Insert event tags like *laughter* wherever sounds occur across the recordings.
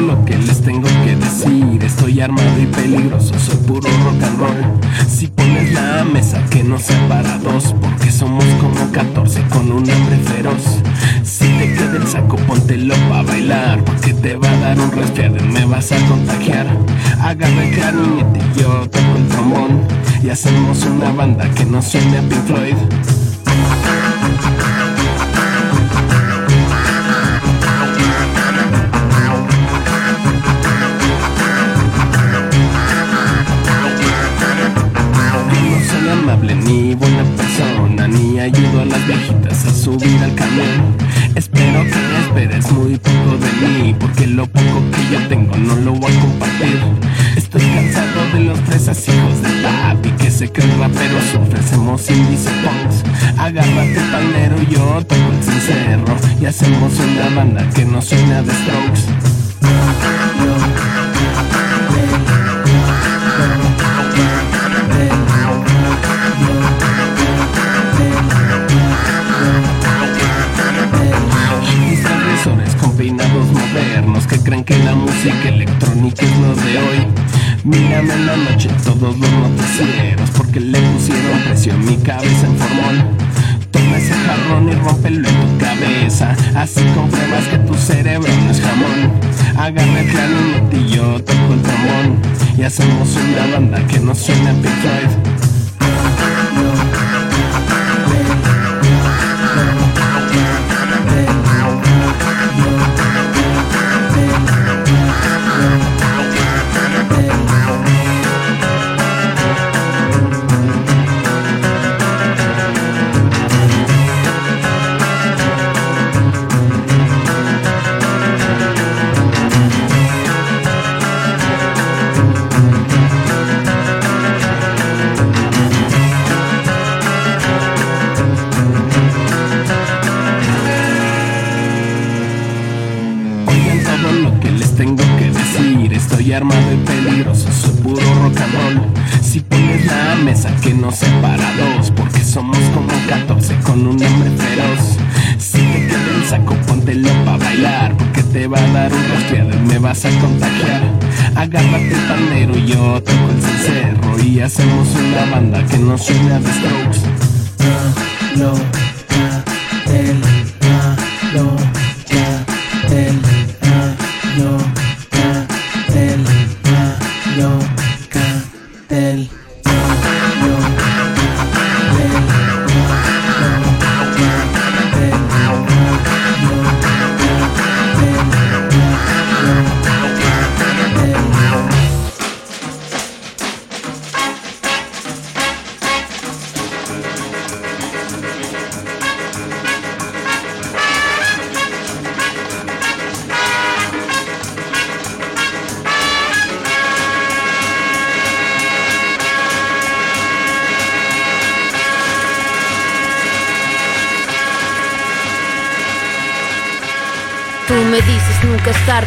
lo que les tengo que decir. Estoy armado y peligroso, soy puro rock and roll. Si pones la mesa que no sea para dos, porque somos como 14 con un hambre feroz. Si te queda el saco, póntelo pa' bailar, porque te va a dar un resfriado y me vas a contagiar. Agarra el clarinete yo toco el trombón. Y hacemos una banda que no suene a Pink Floyd. Ni buena persona, ni ayudo a las viejitas a subir al camión. Espero que esperes muy poco de mí, porque lo poco que yo tengo no lo voy a compartir. Estoy cansado de los fresas hijos de papi que se creen raperos, ofrecemos indies y punks. Agárrate palero, yo toco el cencerro y hacemos una banda que no suena de strokes. Que creen que la música electrónica es lo de hoy. Mírame en la noche todos los noticieros porque le pusieron precio a mi cabeza en formol. Toma ese jarrón y rómpelo en tu cabeza. Así compruebas que tu cerebro no es jamón. Agarra el piano y yo toco el trombón. Y hacemos una banda que no suena a Pink vas a contagiar. Agárrate el pandero yo toco el cencerro y hacemos una banda que no suena de Strokes. No,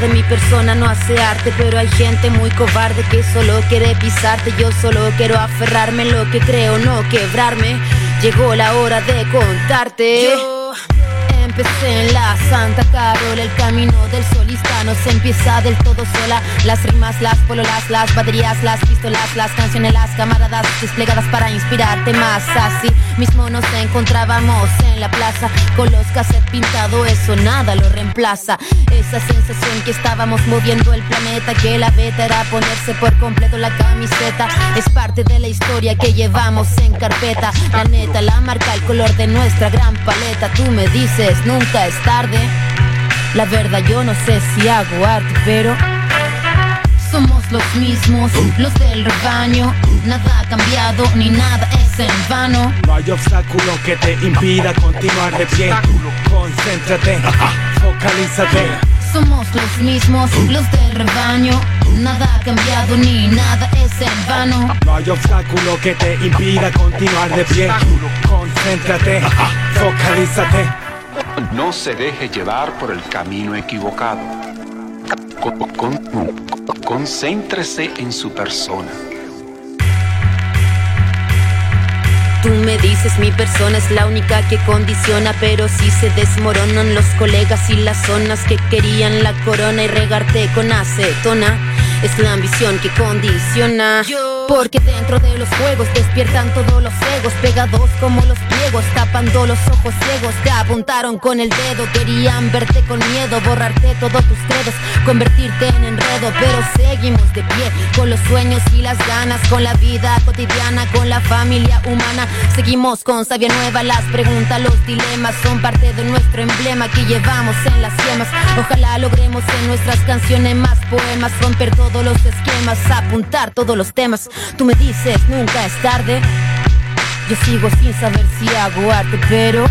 mi persona no hace arte, pero hay gente muy cobarde que solo quiere pisarte. Yo solo quiero aferrarme en lo que creo, no quebrarme. Llegó la hora de contarte. Empecé en la Santa Carol, el camino del solista no se empieza del todo sola. Las rimas, las pololas, las baterías, las pistolas, las canciones, las camaradas desplegadas para inspirarte más. Así mismo nos encontrábamos en la plaza con los cassettes pintados, eso nada lo reemplaza. Esa sensación que estábamos moviendo el planeta, que la beta era ponerse por completo la camiseta. Es parte de la historia que llevamos en carpeta. La neta, la marca, el color de nuestra gran paleta. Tú me dices nunca es tarde. La verdad yo no sé si hago arte, pero somos los mismos, los del rebaño. Nada ha cambiado ni nada es en vano. No hay obstáculo que te impida continuar de pie. Concéntrate, focalízate. Somos los mismos, los del rebaño. Nada ha cambiado ni nada es en vano. No hay obstáculo que te impida continuar de pie. Concéntrate, focalízate. No se deje llevar por el camino equivocado. concéntrese en su persona. Tú me dices mi persona es la única que condiciona, pero si se desmoronan los colegas y las zonas que querían la corona y regarte con acetona, es la ambición que condiciona. Porque dentro de los juegos despiertan todos los egos, pegados como los pliegos, tapando los ojos ciegos. Te apuntaron con el dedo, querían verte con miedo, borrarte todos tus credos, convertirte en enredo. Pero seguimos de pie, con los sueños y las ganas, con la vida cotidiana, con la familia humana. Seguimos con sabia nueva, las preguntas, los dilemas son parte de nuestro emblema que llevamos en las yemas. Ojalá logremos en nuestras canciones más poemas, romper todos los esquemas, apuntar todos los temas. Tú me dices, nunca es tarde. Yo sigo sin saber si hago arte, pero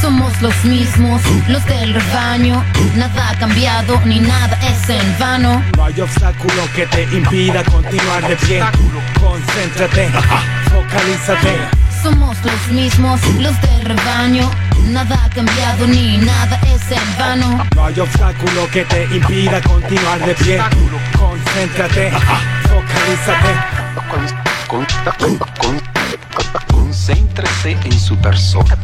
somos los mismos, los del rebaño. Nada ha cambiado ni nada es en vano. No hay obstáculo que te impida continuar de pie. Concéntrate, focalízate. Somos los mismos, los del rebaño. Nada ha cambiado ni nada es en vano. No hay obstáculo que te impida continuar de pie. Concéntrate, focalízate. Concéntrese en su persona.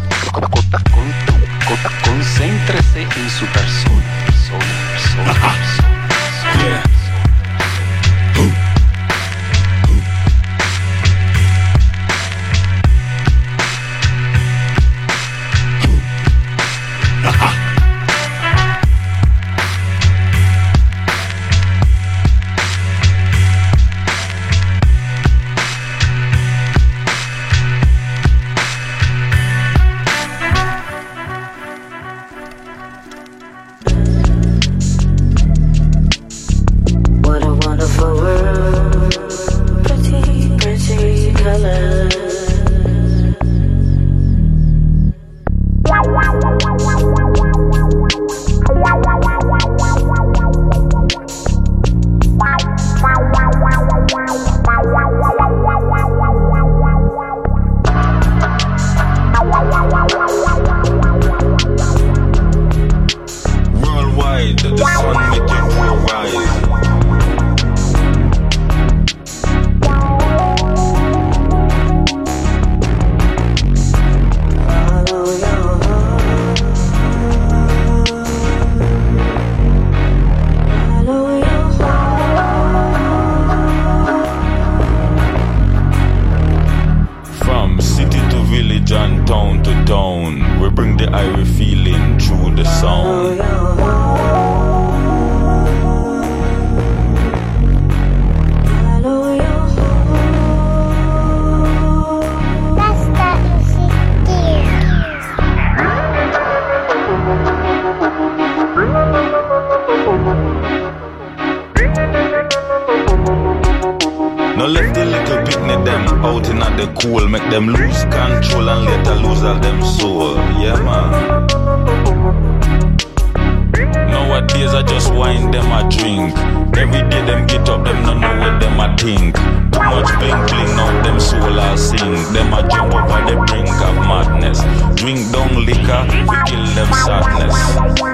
concéntrese en su persona. persona, persona, village *laughs* bring the Irie feeling through the sound. The cool, make them lose control and later lose all them soul. Yeah man. Nowadays I just wine them a drink. Every day them get up, them no know what them a think. Too much bling bling, now them soul a sing. Them a jump over the brink of madness. Drink down liquor, we kill them sadness.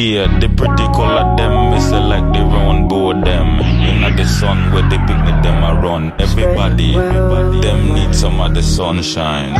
clear. They pretty color them, it's like they run board them. You know the sun where they pick me, them I run. Everybody, everybody, them need some of the sunshine.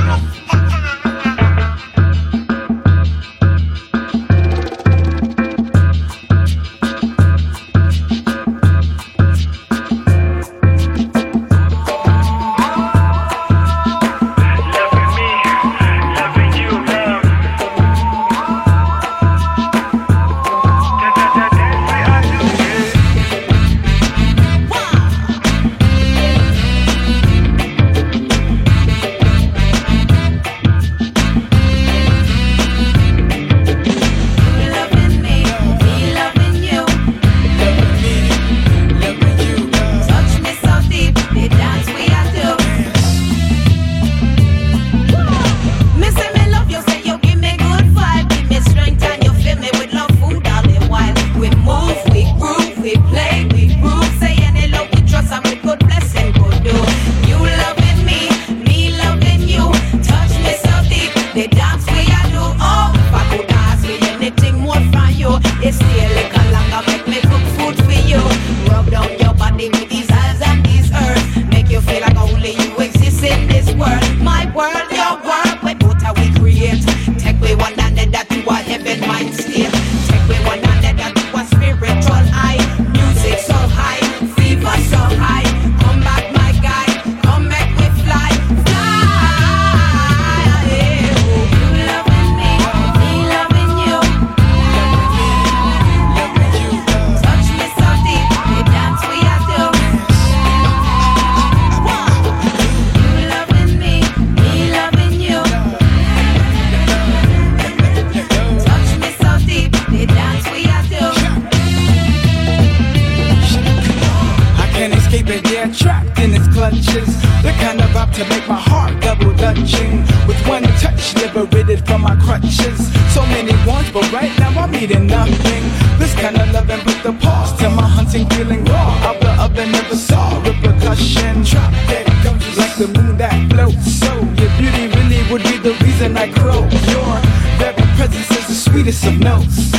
Enough to make my heart double dutching. With one touch, liberated from my crutches. So many wants, but right now I'm eating nothing. This kind of loving put the pause to my hunting, feeling raw. Out the oven, never saw repercussion. Drop dead gums like the moon that floats. So your beauty really would be the reason I croak. Your very presence is the sweetest of notes.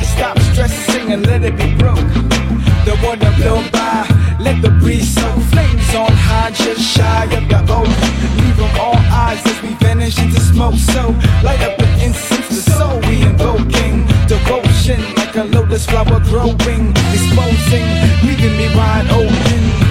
I stop stressing and let it be broke. The water blow by, let the breeze soak. Flames on high, just shy of the oak. Leave them all eyes as we vanish into smoke. So light up the incense, the soul we invoking. Devotion like a lotus flower growing, exposing, leaving me wide open.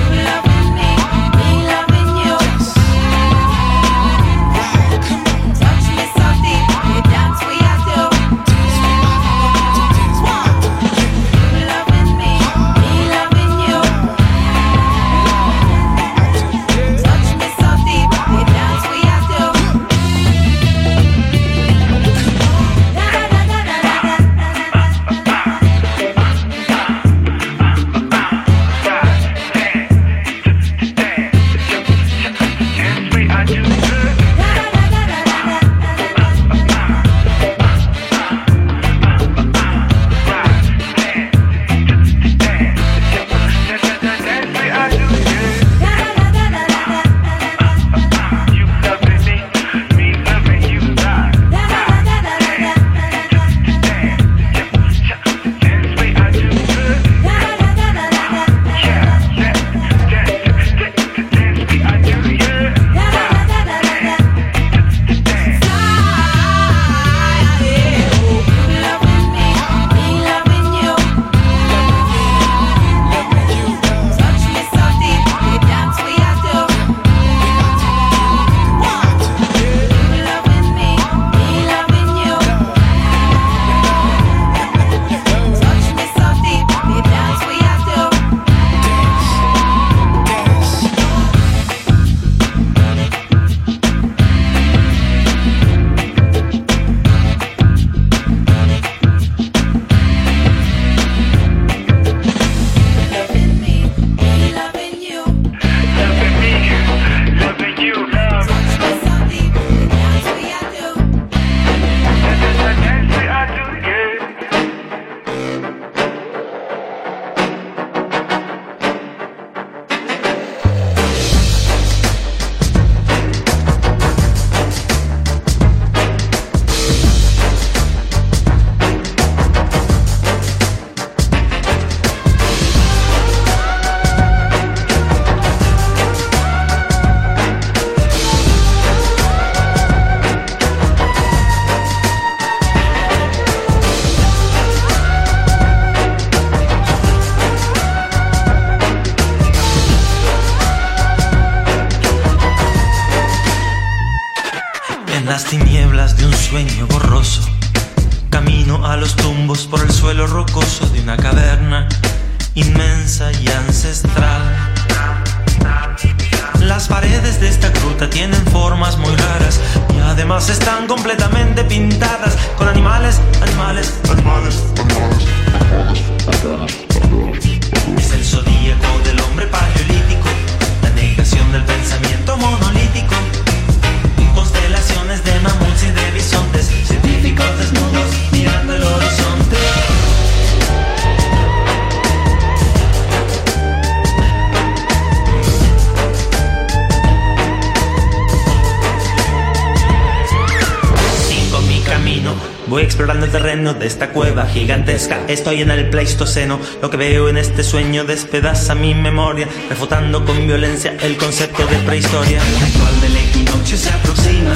Terreno de esta cueva gigantesca. Estoy en el Pleistoceno, lo que veo en este sueño despedaza mi memoria, refutando con violencia el concepto de prehistoria. El ritual del equinoccio se aproxima,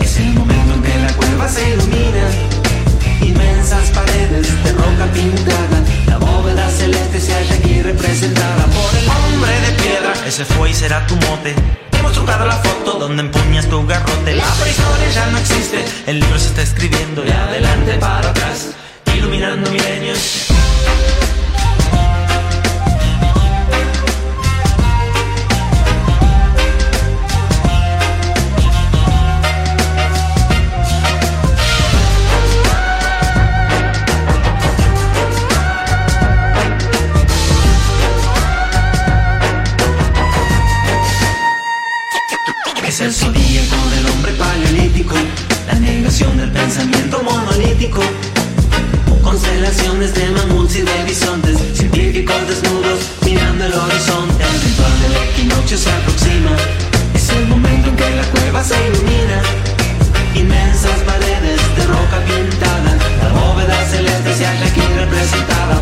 es el momento en que la cueva se ilumina. Inmensas paredes de roca pintada, la bóveda celeste se halla aquí representada por el hombre de piedra. Ese fue y será tu mote. Hemos trucado la foto donde empuñas tu garrote. La prehistoria ya no existe, el libro se está escribiendo de adelante para atrás, iluminando milenios. el zodíaco del hombre paleolítico, la negación del pensamiento monolítico. Constelaciones de mamuts y de bisontes, científicos desnudos mirando el horizonte. El ritual del equinoccio se aproxima, es el momento en que la cueva se ilumina. Inmensas paredes de roca pintada, la bóveda celeste se halla aquí representada.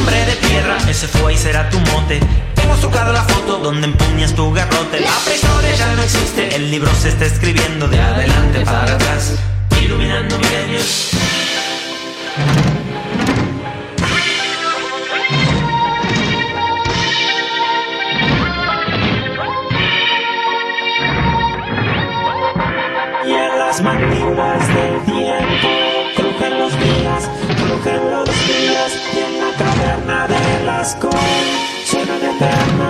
Hombre de tierra, ese fue y será tu mote. Hemos tocado la foto donde empuñas tu garrote. La prehistoria ya no existe, el libro se está escribiendo de adelante para atrás, iluminando milenios. Y en las mandíbulas de las cosas suenan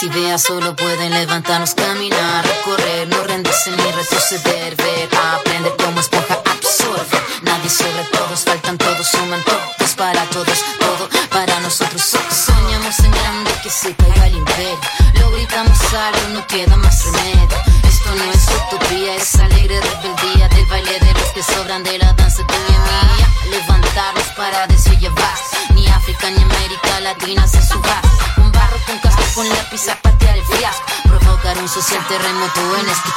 las ideas solo pueden levantarnos, caminar, recorrer, no rendirse ni retroceder, ver, aprender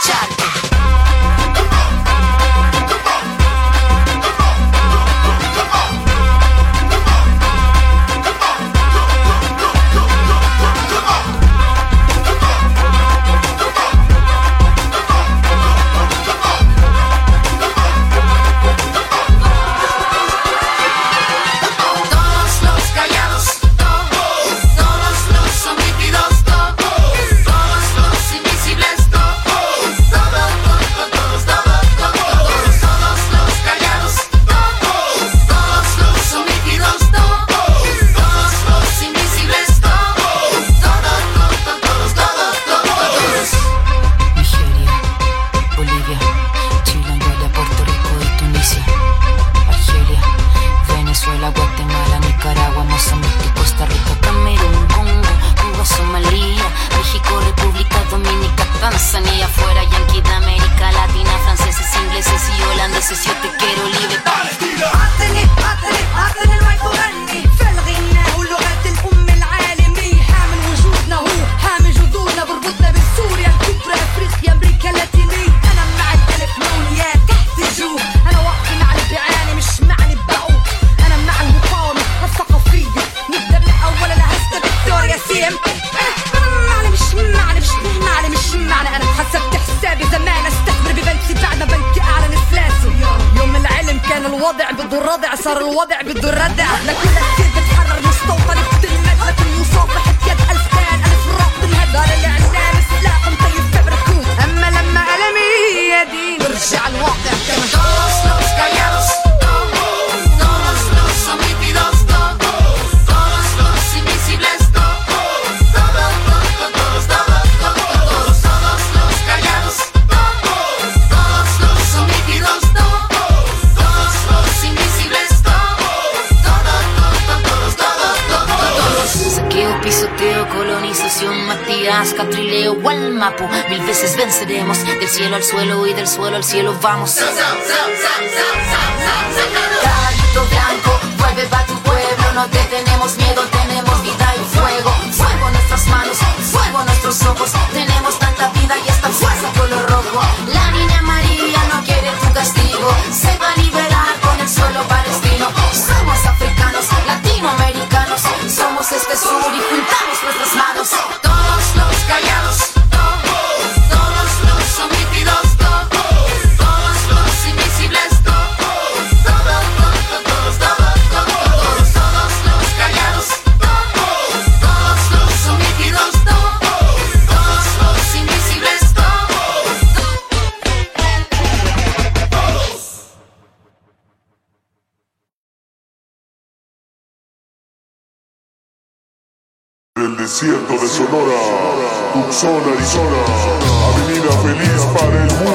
en معني أنا حسبت حسابي زمان أستثمر ببنكي بعد ما بنكي أعلن إفلاسه يوم العلم كان الوضع بده الردع صار الوضع بده الردع لكل كثير بتحرر مستوطن بتلمد مثل مصافحة يد ألف كان ألف راق بالهدار الإعلام سلاح مطيب فبركوت أما لما ألمي يدين برجع الواقع كما Catrileo, Gualmapo. Mil veces venceremos, del cielo al suelo y del suelo al cielo vamos. Caballito blanco, vuelve pa' tu pueblo, no te tenemos miedo, tenemos vida y fuego. Fuego en nuestras manos, fuego en nuestros ojos, tenemos tanta vida y esta fuerza color rojo. La niña María no quiere tu castigo, se va a liberar con el suelo palestino. Somos africanos, latinoamericanos, somos este sur y juntamos nuestras manos. Desierto de Sonora, Tucson, Arizona, Avenida Feliz para el mundo.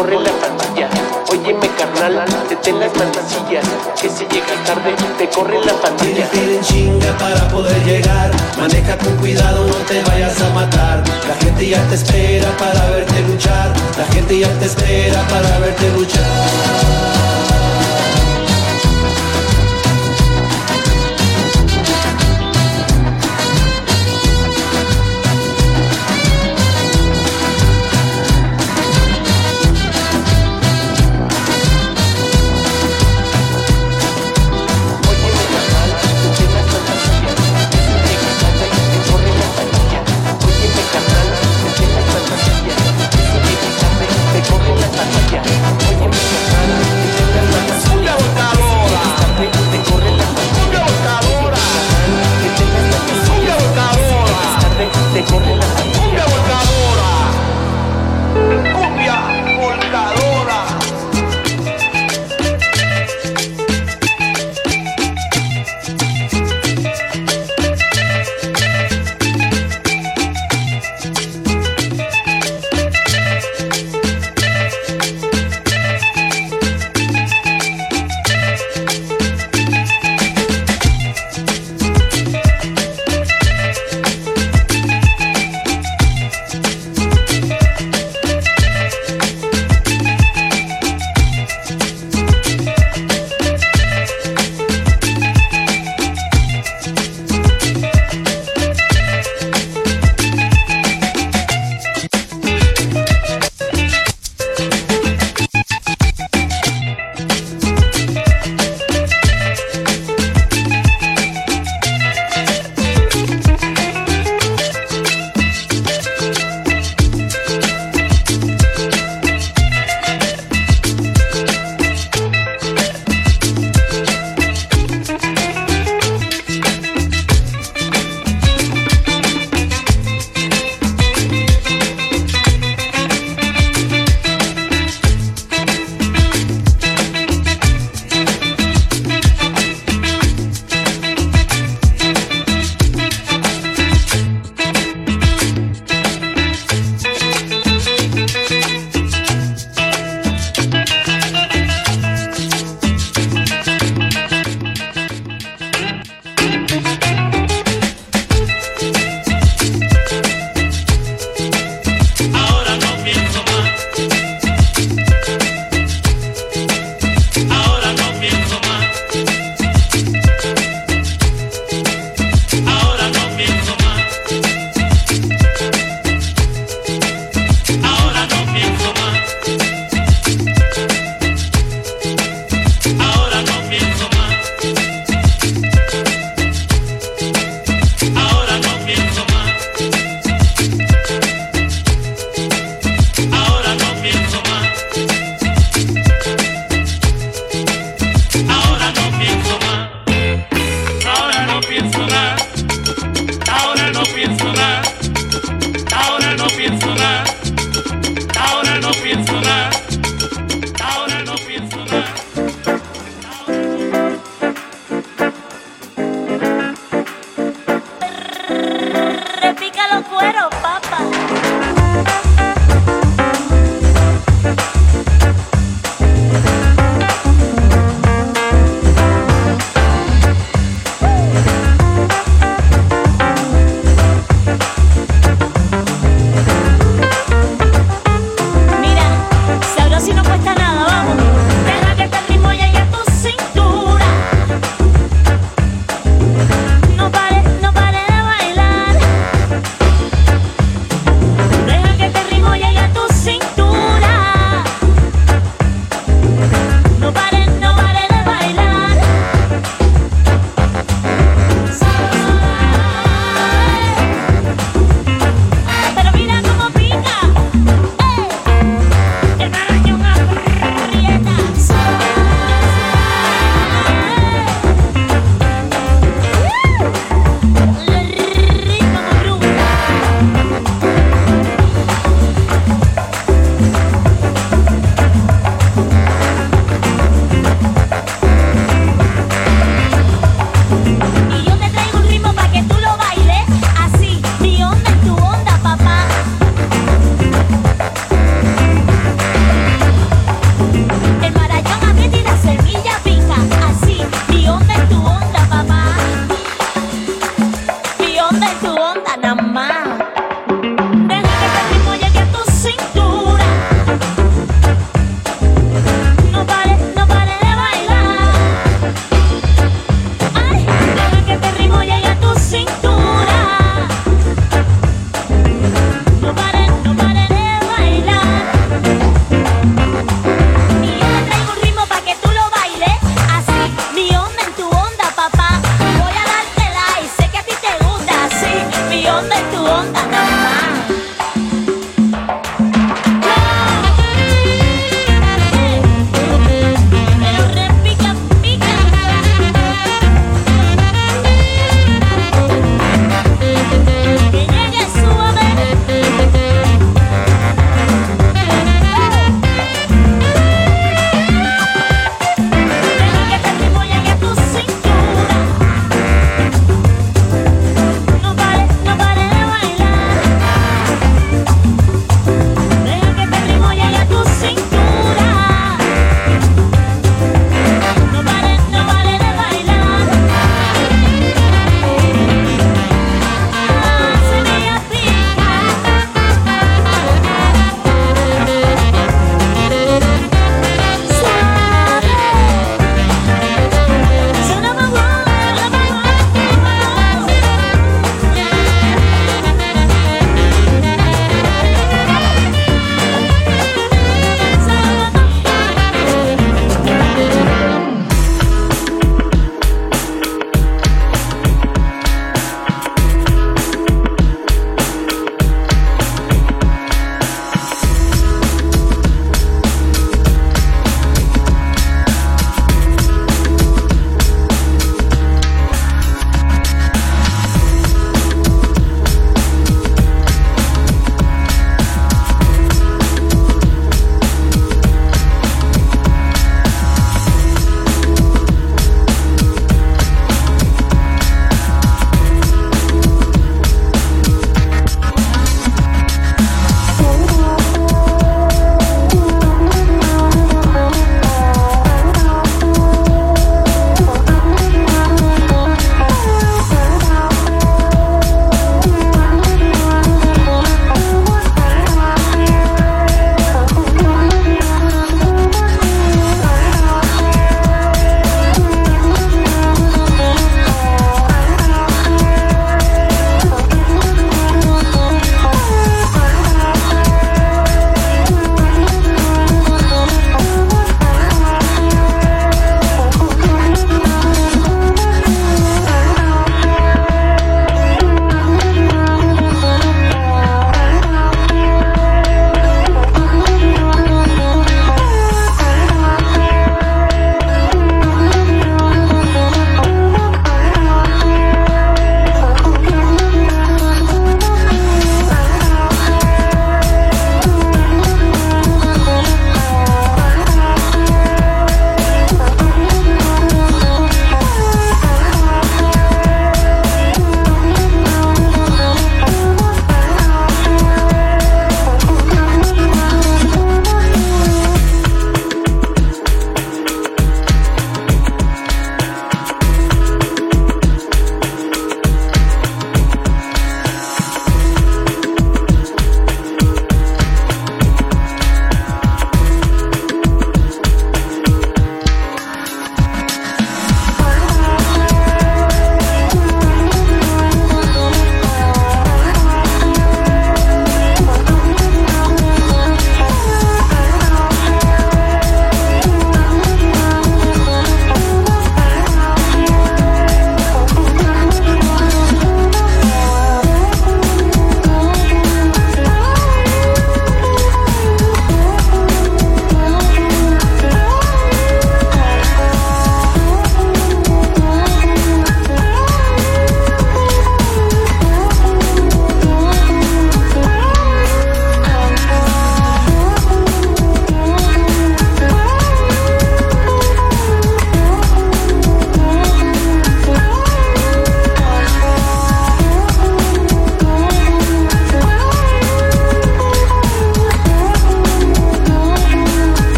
corre la pastilla. Óyeme carnal, detén las mantillas, que si llegas tarde te corre la pastilla. Tienes chinga para poder llegar, maneja con cuidado, no te vayas a matar. La gente ya te espera para verte luchar, la gente ya te espera para verte luchar. Repica los cueros.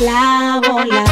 Déjala volar.